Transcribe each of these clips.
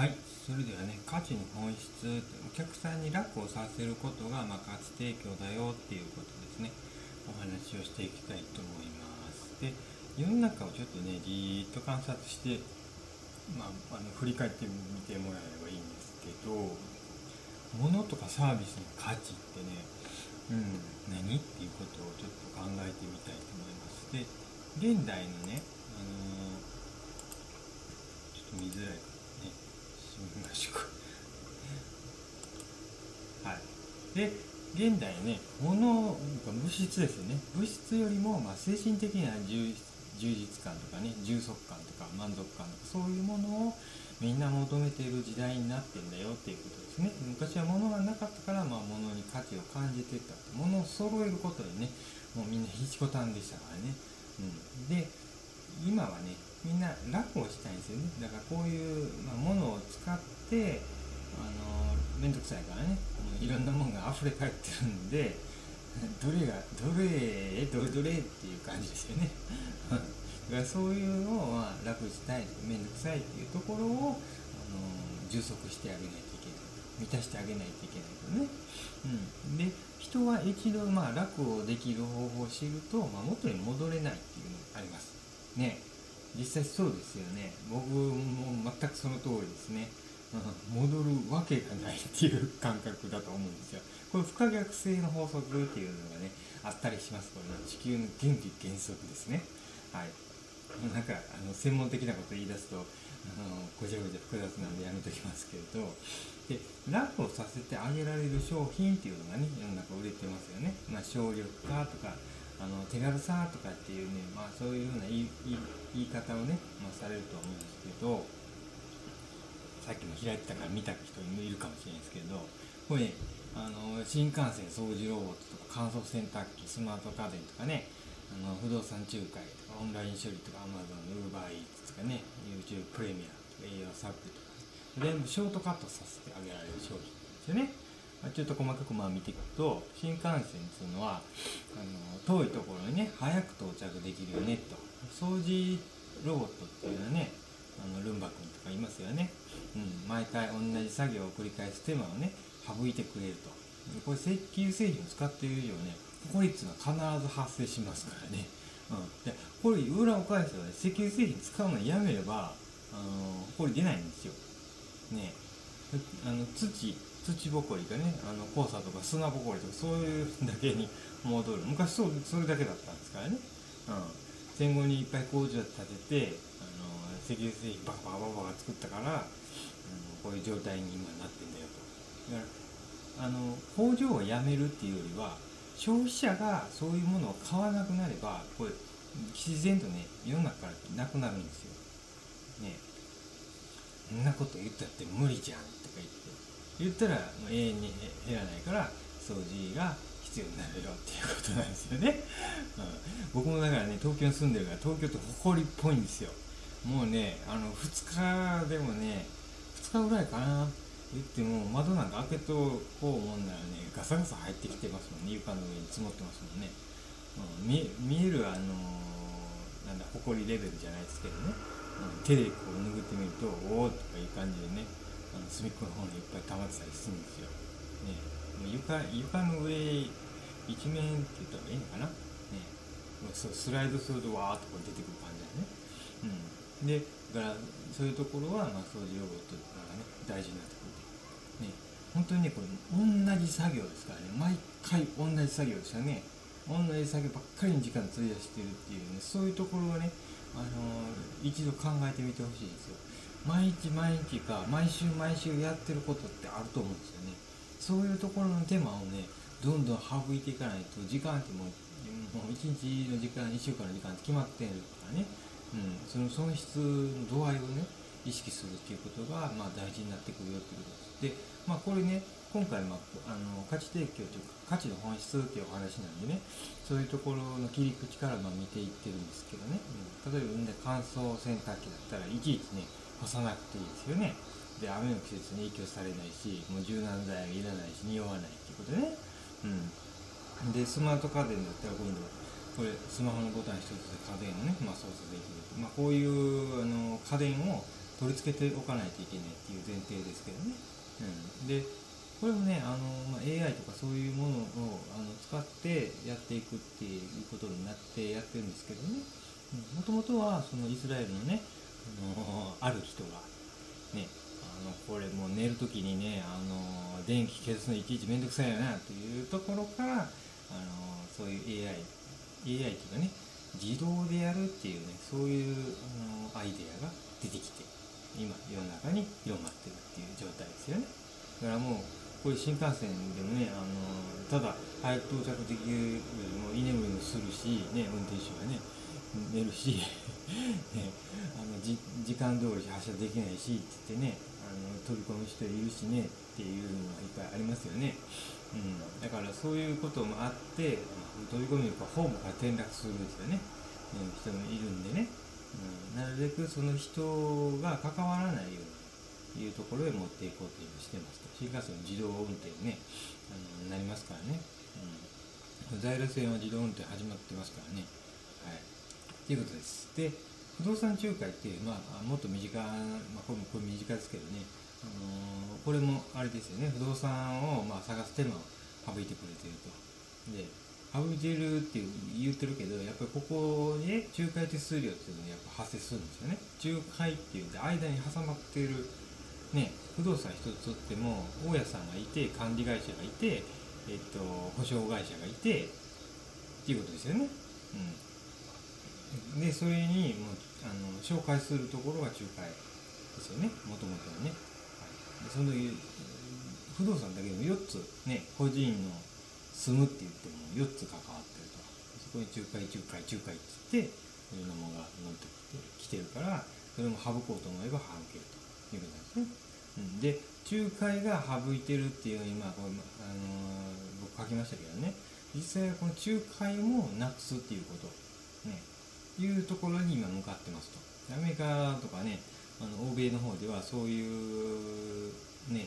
はい。それではね価値の本質お客さんに楽をさせることが、まあ、価値提供だよっていうことですね。お話をしていきたいと思います。で世の中をちょっとねじーっと観察してまあ、あの振り返ってみてもらえればいいんですけど物とかサービスの価値ってね、うん、何っていうことをちょっと考えてみたいと思います。で現代のね、あのー、ちょっと見づらいかはい。で現代ね物物質ですよね。物質よりもまあ精神的な充実感とかね充足感とか満足感とかそういうものをみんな求めている時代になってんだよっていうことですね。昔は物がなかったから、まあ、物に価値を感じてた物を揃えることでねもうみんなひちこたんでしたからね、うん、で今はねみんな楽をしたいんですよね。だからこういう、まあ、物を使ってあの面倒くさいからね。いろんなものが溢れ返ってるんで どれがどれどれどれっていう感じですよね。だからそういうのをまあ楽したい面倒くさいっていうところを、あの充足してあげないといけない満たしてあげないといけないとね、うん、で人は一度まあ楽をできる方法を知ると、まあ、元に戻れないっていうのがあります。ね。実際そうですよね。僕も全くその通りですね。戻るわけがないっていう感覚だと思うんですよ。これ不可逆性の法則っていうのがねあったりしますこれ。ね地球の原理原則ですね。はい。なんかあの専門的なこと言い出すとあのごちゃごちゃ複雑なんでやめときますけれど。で楽をさせてあげられる商品っていうのがね世の中売れてますよね、まあ、省力化とかあの手軽さとかっていうね、まあ、そういうふうな言い言い方をね、まあ、されると思うんですけどさっきも開いてたから見た人もいるかもしれないですけどこれねあの新幹線掃除ロボットとか乾燥洗濯機スマート家電とかねあの不動産仲介とかオンライン処理とか Amazon ウーバーイーツとかね YouTube プレミアとか栄養サプリとか全部ショートカットさせてあげられる商品ですよね、まあ、ちょっと細かくまあ見ていくと新幹線っていうのはあの遠いところにね早く到着できるよねと。掃除ロボットっていうのはねあのルンバ君とかいますよね、うん、毎回同じ作業を繰り返す手間をね省いてくれると。これ石油製品を使っている以上ね。ホリっていうのは必ず発生しますからね。うん、でこれ裏を返せばね石油製品使うのやめればあのこれ出ないんですよ。ね。あの土土ぼこりがねあの黄砂とか砂ぼこりとかそういうだけに戻る。昔そうそれだけだったんですからね、うん、戦後にいっぱい工場建ててあの石油製品バカバカバカ作ったから、うん、こういう状態に今なってんだよと。だからあの工場をやめるっていうよりは消費者がそういうものを買わなくなればこれ自然とね世の中からなくなるんですよ。ね。そんなこと言ったって無理じゃん。言ったら永遠に減らないから掃除が必要になるよっていうことなんですよね、うん、僕もだからね東京に住んでるから東京って誇りっぽいんですよ。もうねあの2日でもね2日ぐらいかな。言っても窓なんか開けとこう思んならねガサガサ入ってきてますもんね。床の上に積もってますもんね、うん、見見えるあのー、なんだ埃レベルじゃないですけどね、うん、手でこう拭ってみるとおおとかいう感じでね。あの隅っこの方にいっぱい溜まってたりするんですよ、ね、もう床床の上一面って言った方がいいのかな、ね、もうそスライドするとわーっとこう出てくる感じだね、うん、でだからそういうところは、まあ、掃除ロボットがね大事になってくるね、本当にねこれ同じ作業ですからね。毎回同じ作業ですよね。同じ作業ばっかりに時間費やしてるっていうねそういうところをね、あのー、一度考えてみてほしいんですよ。毎日毎日か毎週毎週やってることってあると思うんですよね。そういうところの手間をねどんどん省いていかないと時間ってもうもう1日の時間1週間の時間って決まってるからね、うん、その損失の度合いをね意識するっていうことが、まあ、大事になってくるよってことです。で、まあ、これね、今回、まあ、あの価値提供というか、価値の本質っていうお話なんでね、そういうところの切り口からまあ見ていってるんですけどね、うん、例えば、ね、乾燥洗濯機だったらいちいちね、干さなくていいですよね。で、雨の季節に影響されないし、もう柔軟剤がいらないし、匂わないっていうことでね。うん。で、スマート家電だったら今度、これスマホのボタン一つで家電をね、まあ、操作できる。まあ、こういうあの家電を取り付けておかないといけないっていう前提ですけどね、うん、でこれもねあの、まあ、AI とかそういうものをあの使ってやっていくっていうことになってやってるんですけどねもともとはそのイスラエルのねのある人がねあのこれもう寝る時にねあの電気消すのいちいちめんどくさいよなというところからあのそういう AI AI っていうかね自動でやるっていうねそういうあのアイデアが出てきて今世の中に広まってるっていう状態ですよね。だからもうこれ新幹線でもね、あのただ早く到着できるよりも居眠りもするし、ね、運転手がね、寝るし、あのじ時間通り発車できないしって言ってね、あの飛び込む人いるしねっていうのがいっぱいありますよね。うん、だからそういうこともあって、飛び込みとホームから転落するんですよね、うん、人もいるんでね、うん、なるべくその人が関わらないように。いうところへ持っていこうというしてますと。新幹線の自動運転ねあのなりますからね、うん、在来線は自動運転始まってますからね。はい。いうことです。で不動産仲介って、まあ、もっと身近、まあ、これもこれ身近ですけどね、あのー、これもあれですよね。不動産を、まあ、探す手間を省いてくれてると。で省いてるって言ってるけどやっぱりここに、ね、仲介手数料っていうのがやっぱ発生するんですよね。仲介っていうんで間に挟まってるね、不動産一つとっても大家さんがいて管理会社がいて、えっと、保証会社がいてっていうことですよね。うん、でそれにもうあの紹介するところが仲介ですよねもともとはね。はい、その時不動産だけでも4つね個人の住むって言っても4つ関わってるとそこに仲介仲介仲介って言ってそういうのが乗ってきてるからそれも省こうと思えば省けると。いうことなんですね。うんで仲介が省いてるっていうのに今これ、あのー、僕書きましたけどね実際はこの仲介もなくすっていうこと、ね、いうところに今向かってますと。アメリカとかねあの欧米の方ではそういう、ね、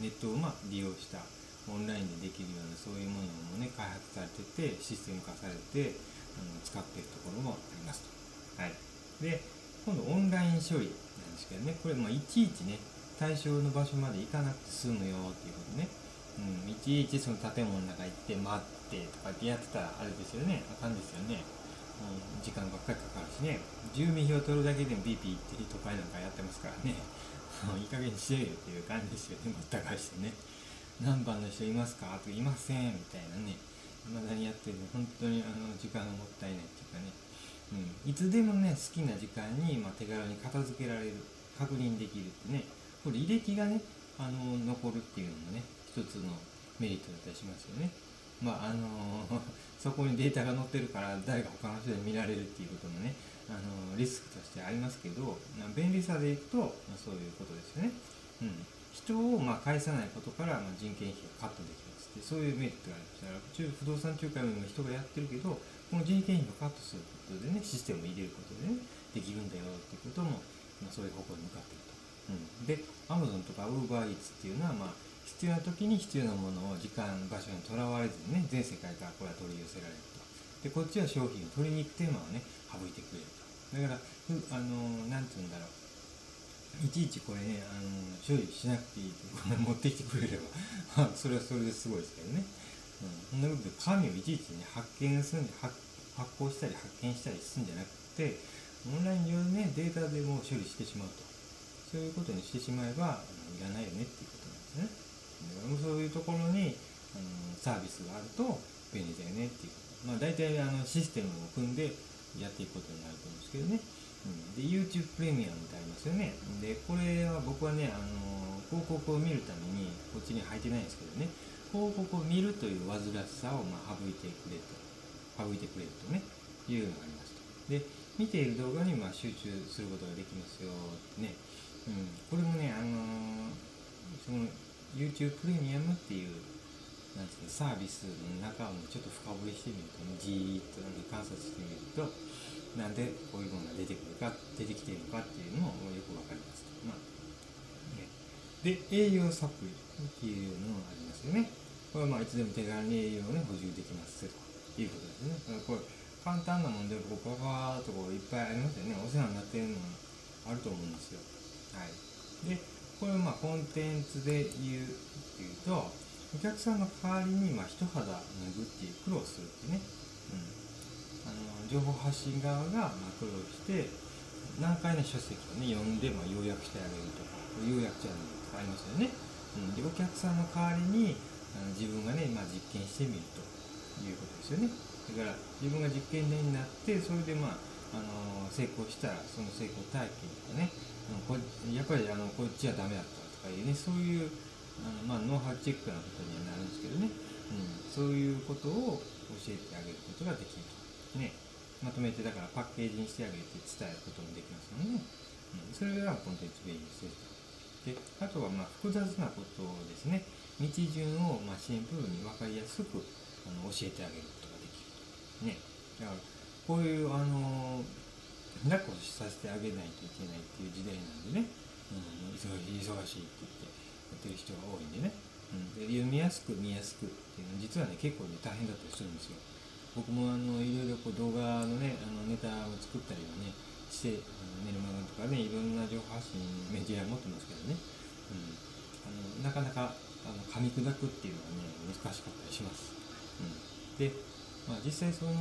ネットをまあ利用したオンラインでできるようなそういうものもね開発されててシステム化されてあの使っているところもありますと。はい、で今度オンライン処理なんですけどね。これもいちいちね対象の場所まで行かなくて済むよっていうことね、うん、いちいちその建物の中行って待ってとかってやってたらあれですよね。あかんですよね、時間ばっかりかかるしね。住民票取るだけでもピーピーって都会なんかやってますからね。いい加減にしてよっていう感じですよね。もった返してね何番の人いますか？といませんみたいなね。まだにやってる。本当にあの時間がもったいないっていうかね。うん、いつでもね好きな時間に、まあ、手軽に片付けられる。確認できるってね。これ履歴がねあの残るっていうのもね一つのメリットだったりしますよね。まああのー、そこにデータが載ってるから誰か他の人で見られるっていうこともねあのー、リスクとしてありますけど便利さでいくと、まあ、そういうことですよね、うん、人をまあ返さないことから、まあ、人件費がカットできますってそういうメリットがありますから不動産仲介も人がやってるけどこの人件費をカットすることでねシステムを入れることでねできるんだよっていうことも、まあ、そういう方向に向かっていると、うん、で Amazon とか UberEats っていうのは、まあ、必要な時に必要なものを時間場所にとらわれずにね全世界からこれは取り寄せられると。でこっちは商品を取りに行くテーマをね省いてくれると。だからあの何て言うんだろう。いちいちこれね、あの処理しなくていいとこれ 持ってきてくれればそれはそれですごいですけどね。うん、そんなことで紙をいちいちね発見するんで発発行したり発見したりするんじゃなくてオンライン上でねデータでも処理してしまうと。そういうことにしてしまえばいらないよねっていうことなんですね。そういうところにあのサービスがあると便利だよねっていう。まあ大体あのシステムを組んでやっていくことになると思うんですけどね、うん、で YouTube プレミアムってありますよね。でこれは僕はねあの広告を見るためにこっちに入ってないんですけどね。広告を見るという煩わしさをま省いてくれと。省いてくれるとね。いうのがありますと。で見ている動画にま集中することができますよってね、うん、これもねあのー、その YouTube プレミアムっていうなんていうサービスの中をちょっと深掘りしてみると、じーっと観察してみるとなんでこういうものが出てくるか出てきてるのかっていうのもよくわかりますと、まあね、で栄養サプリっていうのがありますよねこれはまあいつでも手軽に栄養をね補充できますということですね。これ簡単なもんでこうババーっとこういっぱいありますよね。お世話になっているのがあると思うんですよ。はいでこれをまあコンテンツで言うっていうとお客さんの代わりにまあ一肌脱ぐっていう苦労するってね、うん、あの情報発信側がまあ苦労して難解な書籍をね読んでまあ要約してあげるとか要約チャンネルとかありますよね、うん、でお客さんの代わりにあの自分がね、まあ、実験してみるということですよね。だから自分が実験台になってそれでまああの成功したらその成功体験とかねこやっぱりあのこっちはダメだったとかいうねそういうあの、まあ、ノウハウチェックなことにはなるんですけどね、うん、そういうことを教えてあげることができると、ね、まとめてだからパッケージにしてあげて伝えることもできますので、ね、うん、それがコンテンツベイスですであとはまあ複雑なことをですね道順をまあシンプルに分かりやすくあの教えてあげることができると。ね。だからこういうあの抱っこさせてあげないといけないっていう時代なんでね、うん、忙しい忙しいって言ってやってる人が多いんでね、うん、で読みやすく見やすくっていうのは実はね結構ね大変だったりするんですよ。僕もあのいろいろこう動画のねあのネタを作ったりはねしてあのメルマガとかねいろんな情報発信メディア持ってますけどね、うん、あのなかなかあの噛み砕くっていうのはね難しかったりします、うん、でまあ、実際その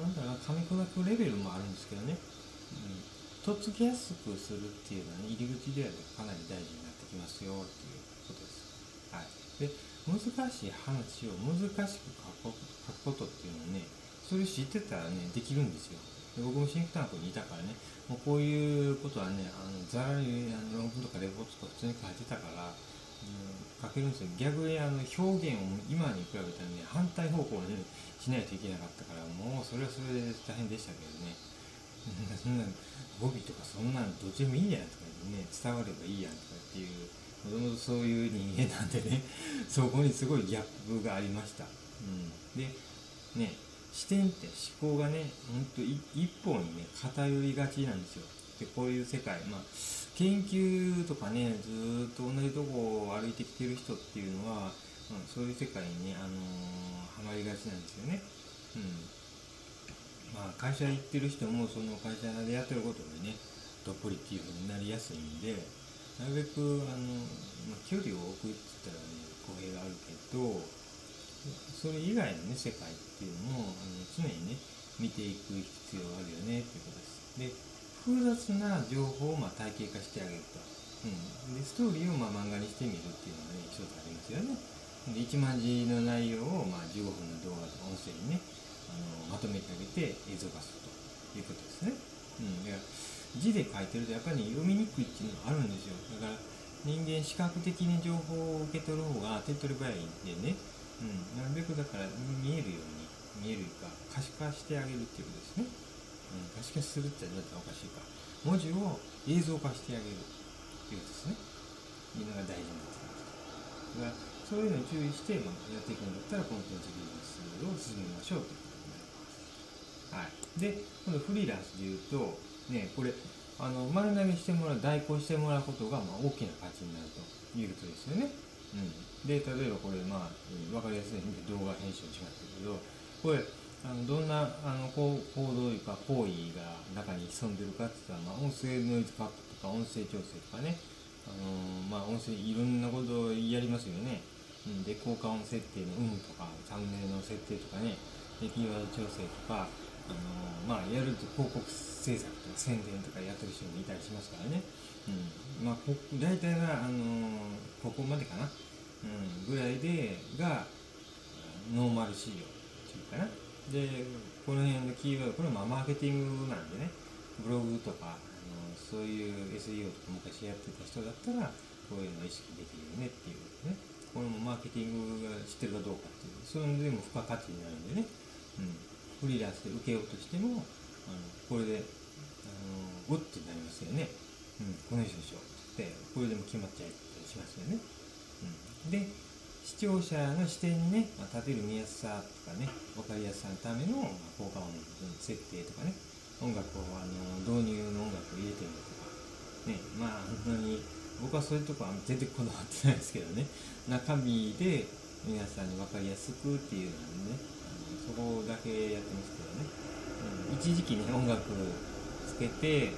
なんだろうな噛み砕くレベルもあるんですけどね、うん、とっつきやすくするっていうのは、ね、入り口ではかなり大事になってきますよっていうことです。はい、で難しい話を難しく書く書くことっていうのはねそれ知ってたらねできるんですよ。で僕もシンクタンクにいたからねもうこういうことはねあのざらにあの論文とかレポートとか普通に書いてたから書けるんですよ。逆にあの表現を今に比べたらね反対方向にしないといけなかったからもうそれはそれで大変でしたけどね。そんな語尾とかそんなんどっちでもいいやんとかね伝わればいいやんとかっていうもともとそういう人間なんでね そこにすごいギャップがありました、うん、でね視点って思考がねほんと一方にね偏りがちなんですよ。でこういう世界まあ研究とかねずっと同じとこを歩いてきてる人っていうのは、うん、そういう世界にね、あのー、ハマりがちなんですよね。うんまあ、会社行ってる人もその会社でやってることでねどっぷりっていう風になりやすいんでなるべくあの、まあ、距離を置くって言ったらね語弊があるけどそれ以外のね世界っていうのもあの常にね見ていく必要があるよねっていうことです。で複雑な情報をま体系化してあげると、うん、でストーリーをま漫画にしてみるっていうのがね一つありますよね。で1万字の内容をま15分の動画とか音声にねあのまとめてあげて映像化するということですね、うん、で字で書いてるとやっぱり読みにくいっていうのがあるんですよ。だから人間視覚的に情報を受け取る方が手っ取り早いんでね、うん、なるべくだから見えるように見えるか可視化してあげるっていうことですね、可視化するってどうやったらおかしいか。文字を映像化してあげるっていうですね。いうのが大事になってきます。だからそういうのに注意して、まあ、やっていくんだったらコンテンツビジネスを進めましょうということになります、はい、で今度フリーランスで言うとねこれあの丸投げしてもらう代行してもらうことが、まあ、大きな価値になるということですよね、うん、で例えばこれまあ分かりやすいんで動画編集しましたけどこれあのどんなあの行動いうか行為が中に潜んでるかって言ったら、まあ、音声ノイズカットとか音声調整とかね、あの、まあ、音声いろんなことをやりますよね、うん、で効果音設定の有無とかサムネルの設定とかね。でキーワード調整とか、あの、まあ、やると広告制作とか宣伝とかやってる人もいたりしますからね、うんまあ、こ大体が、あの、ここまでかな、うん、ぐらいでがノーマル仕様っていうかな。でこの辺のキーワードこれはマーケティングなんでねブログとかあのそういう SEO とか昔やってた人だったらこういうの意識できるよねっていうね。これもマーケティングが知ってるかどうかっていう。そういうのでも付加価値になるんでね、うん、フリーランスで受けようとしてもあのこれであのうってなりますよね、うん、この人でしょってこれでも決まっちゃったりしますよね、うん、で視聴者の視点にね、まあ、立てる見やすさとかね分かりやすさのための、まあ、効果音の設定とかね音楽をあの導入の音楽を入れてるとかねまあ本当に僕はそういうとこは全然こだわってないですけどね中身で皆さんに分かりやすくっていうのはねあのそこだけやってますけどね、うん、一時期ね音楽つけて、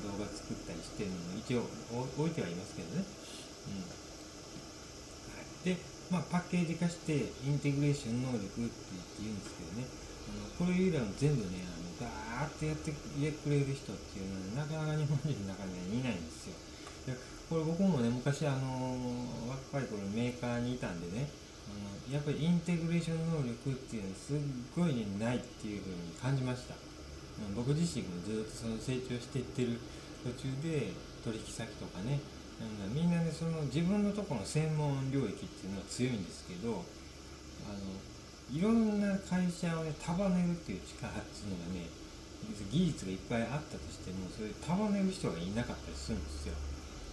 うん、動画作ったりしてるのも一応置いてはいますけどね、うん、で、まあ、パッケージ化してインテグレーション能力って言うんですけどね。あのこれ以外も全部ねあのガーッてやってくれる人っていうのはなかなか日本人の中にはいないんですよ。でこれ僕もね昔あの若い頃メーカーにいたんでねあのやっぱりインテグレーション能力っていうのはすっごい、ね、ないっていうふうに感じました。僕自身もずっとその成長していってる途中で取引先とかねなんみんなねその自分のところの専門領域っていうのは強いんですけどあのいろんな会社をね束ねるっていう力っていうのがね技術がいっぱいあったとしてもそれ束ねる人がいなかったりするんですよ。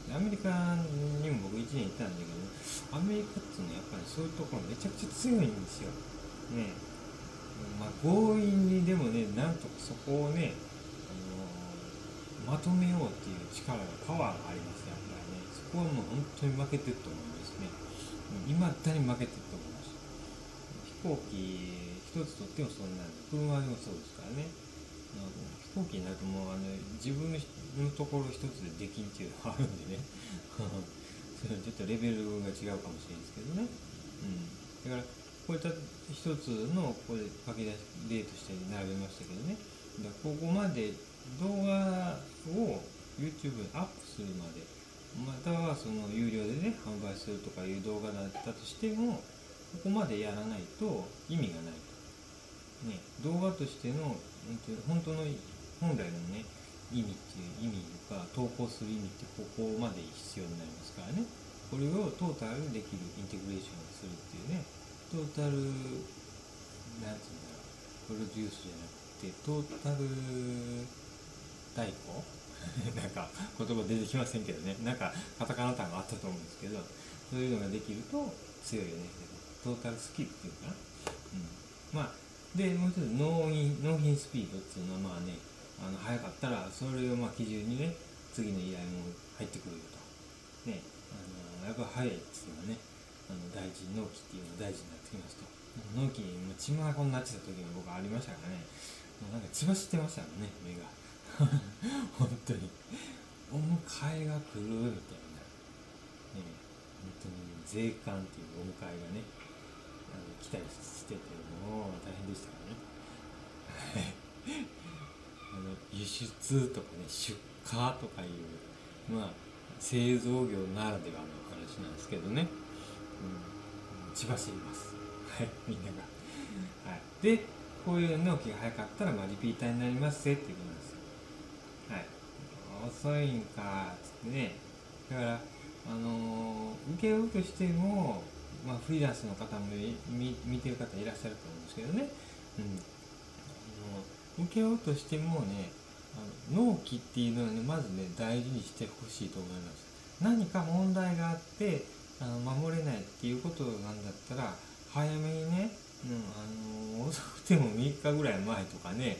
アメリカにも僕1年行ったんだけどアメリカっていうのはやっぱりそういうところめちゃくちゃ強いんですよ。ね。まあ、強引にでもねなんとかそこをね、あのー、まとめようっていう力がパワーがありますねこはもう本当に負けてると思いますね。今だに負けてると思います。飛行機一つとってもそんなんで車でもそうですからね。飛行機になるともうあの自分のところ一つでできんっていうのがあるんでね。それちょっとレベルが違うかもしれないですけどね、うん、だからこういった一つのこれ書き出し例として並べましたけどね。だここまで動画を YouTube にアップするまでまたはその有料でね販売するとかいう動画だったとしてもここまでやらないと意味がないと、ね、動画としての本当の本来のね意味っていう意味とか投稿する意味ってここまで必要になりますからね。これをトータルできるインテグレーションをするっていうねトータルなんていうんだろうプロデュースじゃなくてトータル代行 なんか言葉出てきませんけどね。なんかカタカナ単があったと思うんですけどそういうのができると強いよね。トータルスキルっていうかな、うん、まあでもう一つ納品納品スピードっていうのはまあねあの早かったらそれをまあ基準にね次の依頼も入ってくるよと。ねあのやっぱ早いっていうのはねあの大事納期っていうのが大事になってきますと。納期に血まこになってた時が僕ありましたからね。もうなんか血走ってましたもんね目が。本当にお迎えが来るみたいなね本当に税関っていうお迎えがねあの来たりしててもう大変でしたからね あの輸出とかね出荷とかいうまあ製造業ならではの話なんですけどねうん、千葉市います。はい、みんなが。はい。で、こういう納期が早かったら、まあ、リピーターになりますぜっていうことなんですよ。はい。遅いんか、つってね。だから、あの、受けようとしても、まあ、フリーランスの方も見てる方いらっしゃると思うんですけどね。うん。あの受けようとしてもね、あの納期っていうのはね、まずね、大事にしてほしいと思います。何か問題があって、あの守れないっていうことなんだったら早めにね、うん、あの遅くても3日ぐらい前とかね、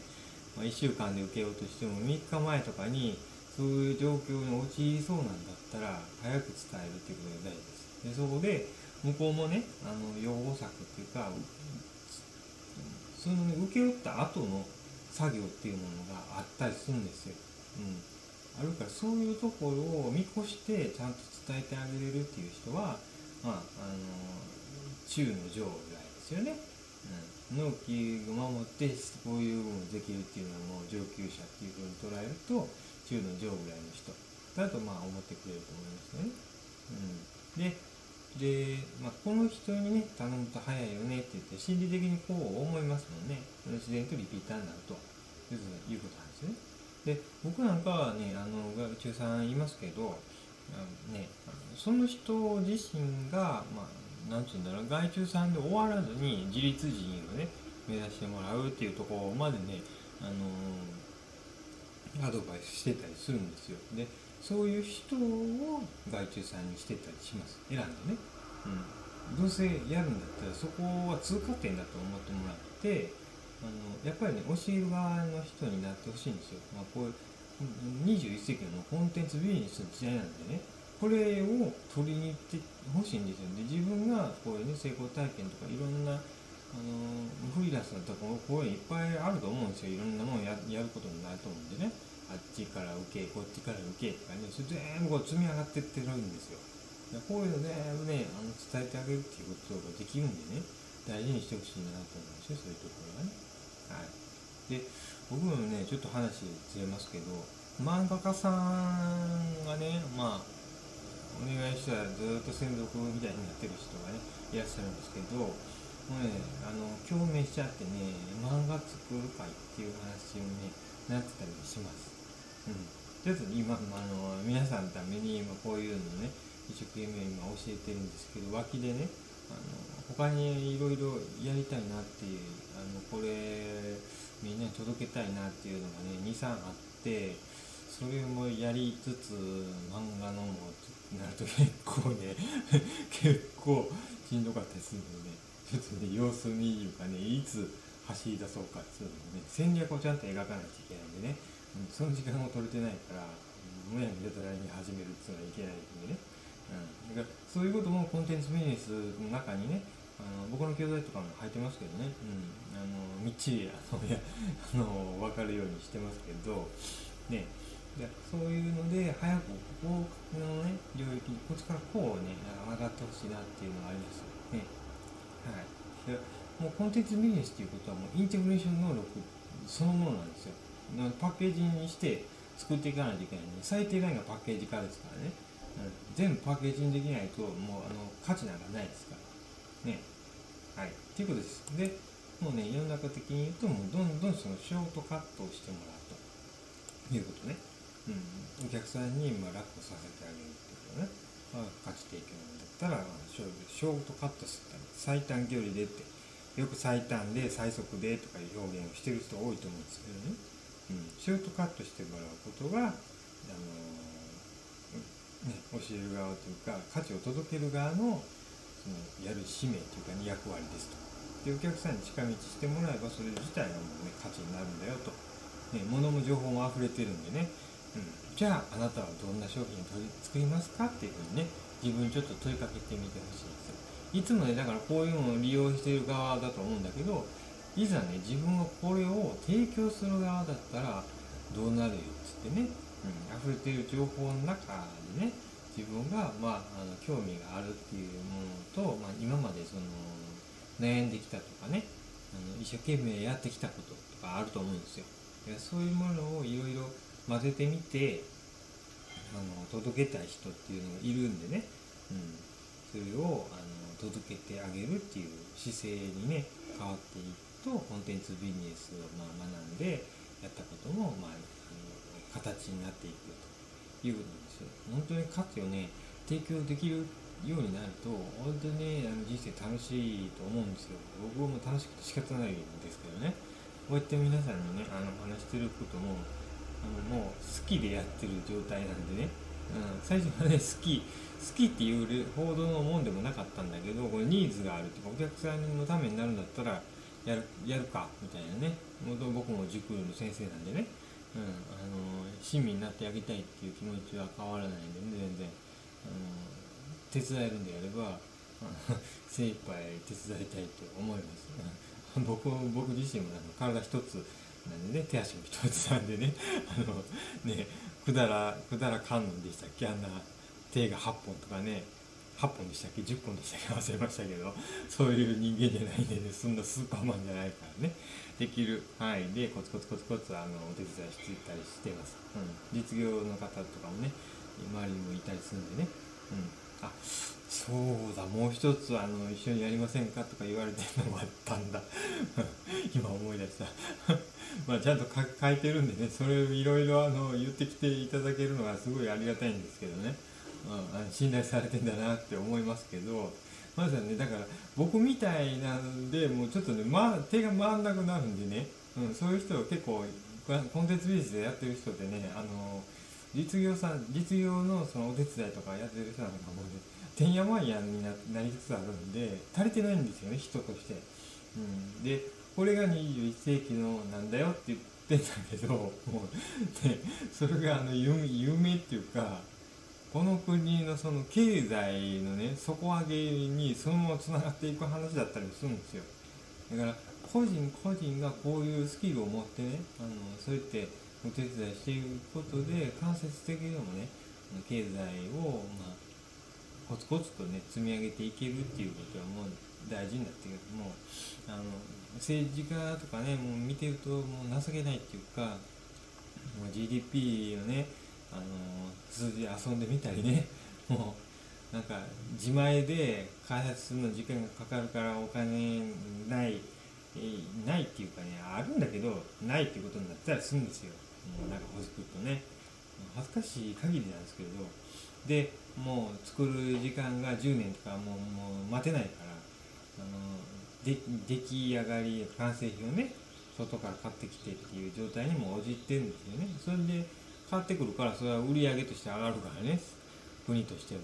まあ、1週間で受けようとしても3日前とかにそういう状況に陥りそうなんだったら早く伝えるっていうことが大事です。でそこで向こうもねあの予防策っていうかその、ね、請け負った後の作業っていうものがあったりするんですよ、うん、あるからそういうところを見越してちゃんと伝えてあげれるっていう人は、まあ、あの中の上ぐらいですよね。うん、納期を守ってこういうものできるっていうのはもう上級者っていうふうに捉えると中の上ぐらいの人だとまあ思ってくれると思いますね。うん、でで、まあ、この人にね頼むと早いよねって言って心理的にこう思いますもんね自然とリピーターになるということなんですね。で僕なんかはねあの中3いますけどあのね、その人自身が、まあ、なんて言うんだろう、外注さんで終わらずに自立人をね、目指してもらうっていうところまでね、あのー、アドバイスしてたりするんですよ。で、そういう人を外注さんにしてたりします。選んでね。うん。どうせやるんだったら、そこは通過点だと思ってもらって、あの、やっぱりね、教える側の人になってほしいんですよ。まあ、こういう21世紀のコンテンツビジネスの時代なんでねこれを取りに行ってほしいんですよで自分がこういうね成功体験とかいろんなあのフリーランスのところこういういっぱいあると思うんですよ。いろんなものややることになると思うんでね。あっちから受けこっちから受けとかねそれ全部こう積み上がってってるんですよ。こういうの全部ねあの伝えてあげるっていうことができるんでね。大事にしてほしいなと思うんですよそういうところがね。はい。で僕もねちょっと話ずれますけど漫画家さんがねまあお願いしたらずっと専属みたいになってる人がねいらっしゃるんですけど、あの共鳴しちゃってね漫画作る会っていう話をねなってたりします、うん、ちょっと今、あの皆さんのために今こういうのね一生懸命今教えてるんですけど脇でねあの他にいろいろやりたいなっていうあのこれみんなに届けたいなっていうのがね23あってそれもやりつつ漫画のもなると結構ね 結構しんどかったりするので、ね、ちょっとね様子見いうかねいつ走り出そうかっていうのもね戦略をちゃんと描かないといけないんでね、うん、その時間も取れてないからむやみやたらに始めるっていうのはいけないんでね、うん、だからそういうこともコンテンツビジネスの中にねあの僕の教材とかも入ってますけどね、うん、あのみっちりあのいやあの分かるようにしてますけど。ね。でそういうので早くここのね領域にこっちからこうね上がってほしいなっていうのがありますよ。ね。はい。でもうコンテンツビジネスっていうことはもうインテグレーション能力そのものなんですよ。パッケージにして作っていかないといけないんで最低ラインがパッケージ化ですからね、全部パッケージにできないともうあの価値なんかないですから。ね。はい。っていうことです。でもうね世の中的に言うともうどんどんそのショートカットをしてもらうということね、うん、お客さんにまあ楽をさせてあげるっていうことね、価値提供ったらショートカットする最短距離でってよく最短で最速でとかいう表現をしてる人多いと思うんですけどね、うん、ショートカットしてもらうことが、あのー、ね、教える側というか価値を届ける側のそのやる使命というか、役割ですと。でお客さんに近道してもらえばそれ自体がもうね価値になるんだよと。ね、物も情報も溢れてるんでね、うん、じゃああなたはどんな商品を作りますか？っていうふうにね自分ちょっと問いかけてみてほしいんですよ。いつもねだからこういうのを利用している側だと思うんだけどいざね自分がこれを提供する側だったらどうなるよっつってね、うん、溢れている情報の中でね自分が、まあ、あの興味があるっていうものと、まあ、今までその悩んできたとかねあの一生懸命やってきたこととかあると思うんですよ。そういうものをいろいろ混ぜてみてあの届けたい人っていうのがいるんでね、うん、それをあの届けてあげるっていう姿勢にね変わっていくとコンテンツビジネスをまあ学んでやったことも、まあ、あの形になっていくということなんですよ。本当に価値をね提供できるようになると本当にねあの人生楽しいと思うんですよ。僕も楽しくて仕方ないんですけどねこうやって皆さんにねあの話してることもあのもう好きでやってる状態なんでね、うん、最初はね 好き好きっていう報道のもんでもなかったんだけどこれニーズがあるってお客さんのためになるんだったらやるやるかみたいなね。僕も塾の先生なんでね、うん、あの親身になってあげたいっていう気持ちは変わらないんでね全然。あの手伝えるんであれば 精一杯手伝いたいと思います。僕僕自身も体一つなんでね手足も一つなんでね あのねくだらくだら観音でしたっけ？あんな手が8本とかね8本でしたっけ？10本でしたっけ？忘れましたけどそういう人間じゃないんでねそんなスーパーマンじゃないからねできる。範囲でコツコツコツコツあのお手伝いしていたりしてます、うん、実業の方とかもね周りにもいたりするんでね、うん、あそうだもう一つあの一緒にやりませんかとか言われてるのもあったんだ。今思い出した。まあちゃんと書いてるんでねそれをいろいろあの言ってきていただけるのはすごいありがたいんですけどね。うん、信頼されてんだなって思いますけど。まずはねだから僕みたいなんでもうちょっとね、ま、手が回んなくなるんでね、うん、そういう人結構コンテンツビジネスでやってる人ってねあの実業さん実業のそのお手伝いとかやってる人なんかもねてんやわんやになりつつあるんで足りてないんですよね人として、うん、でこれが21世紀のなんだよって言ってんだけどもう、ね、それがあの有名っていうかこの国のその経済のね底上げにそのままつながっていく話だったりするんですよ。だから個人個人がこういうスキルを持ってねあのそうやってお手伝いしていくことで間接的にもね経済をまあコツコツとね積み上げていけるっていうことはもう大事になってくる。もうあの政治家とかねもう見てるともう情けないっていうかもう GDP をねあの数字で遊んでみたりねもうなんか自前で開発するの時間がかかるからお金ないないっていうかねあるんだけどないっていうことになったらするんですよ。なんか欲しくとね。恥ずかしい限りなんですけれど。でもう作る時間が10年とかもうもう待てないから。あので出来上がり完成品をね外から買ってきてっていう状態にも応じてるんですよね。それで買ってくるからそれは売り上げとして上がるからね。国としても。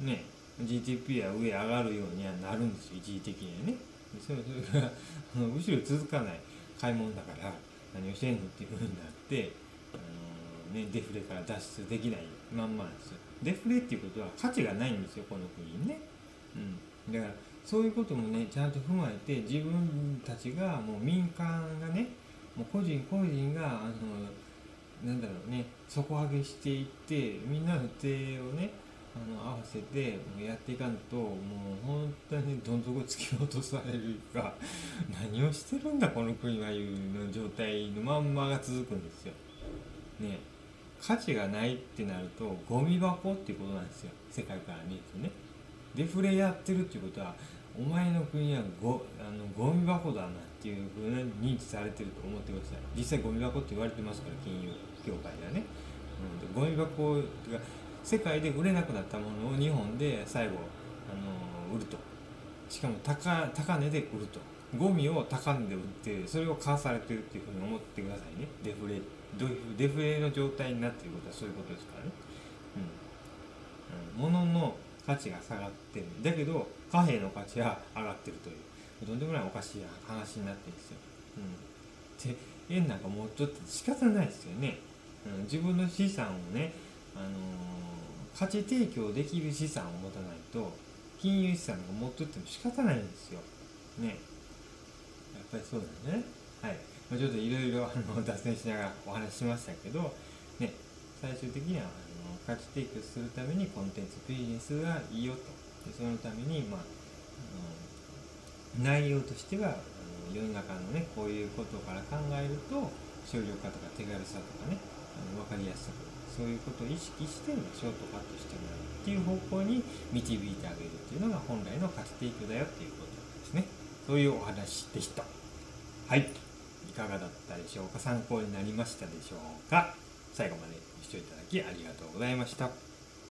ね。GDP は上上がるようにはなるんですよ。一時的にはね。それそれがむしろ続かない買い物だから。何をしてんのっていうふうになってあの、ね、デフレから脱出できないまんまなんですよ。デフレっていうことは価値がないんですよこの国にね、うん、だからそういうこともねちゃんと踏まえて自分たちがもう民間がねもう個人個人があのなんだろうね底上げしていってみんなの手をねあの合わせてやっていかんともう本当にどん底突き落とされるか 何をしてるんだこの国はいうの状態のまんまが続くんですよ。ね価値がないってなるとゴミ箱っていうことなんですよ世界から見るとね。デフレやってるっていうことはお前の国はゴあのゴミ箱だなっていうふうに認知されてると思ってください実際ゴミ箱って言われてますから金融業界ではね、うん、ゴミ箱ってか世界で売れなくなったものを日本で最後あの売ると。しかも高高値で売ると。ゴミを高値で売ってそれを買わされてるっていうふうに思ってくださいね。デフレデフレの状態になっていることはそういうことですからね。うん、うん、物の価値が下がってる。だけど貨幣の価値は上がってるというとんでもないおかしい話になってるんですよ、うん、で円なんかもうちょっと仕方ないですよね、うん、自分の資産をね、あの、価値提供できる資産を持たないと金融資産が持っとっても仕方ないんですよ。ね。やっぱりそうだよね。はい。まあちょっといろいろ 脱線しながらお話ししましたけどね。最終的にはあの価値提供するためにコンテンツビジネスがいいよと。でそのために、まあ、あの内容としてはあの世の中のねこういうことから考えると省力化とか手軽さとかねあの分かりやすさとか。そういうことを意識してショートカットしてもらうっていう方向に導いてあげるっていうのが本来の価値提供だよっていうことですね。そういうお話でした。はい。いかがだったでしょうか参考になりましたでしょうか？最後までご視聴いただきありがとうございました。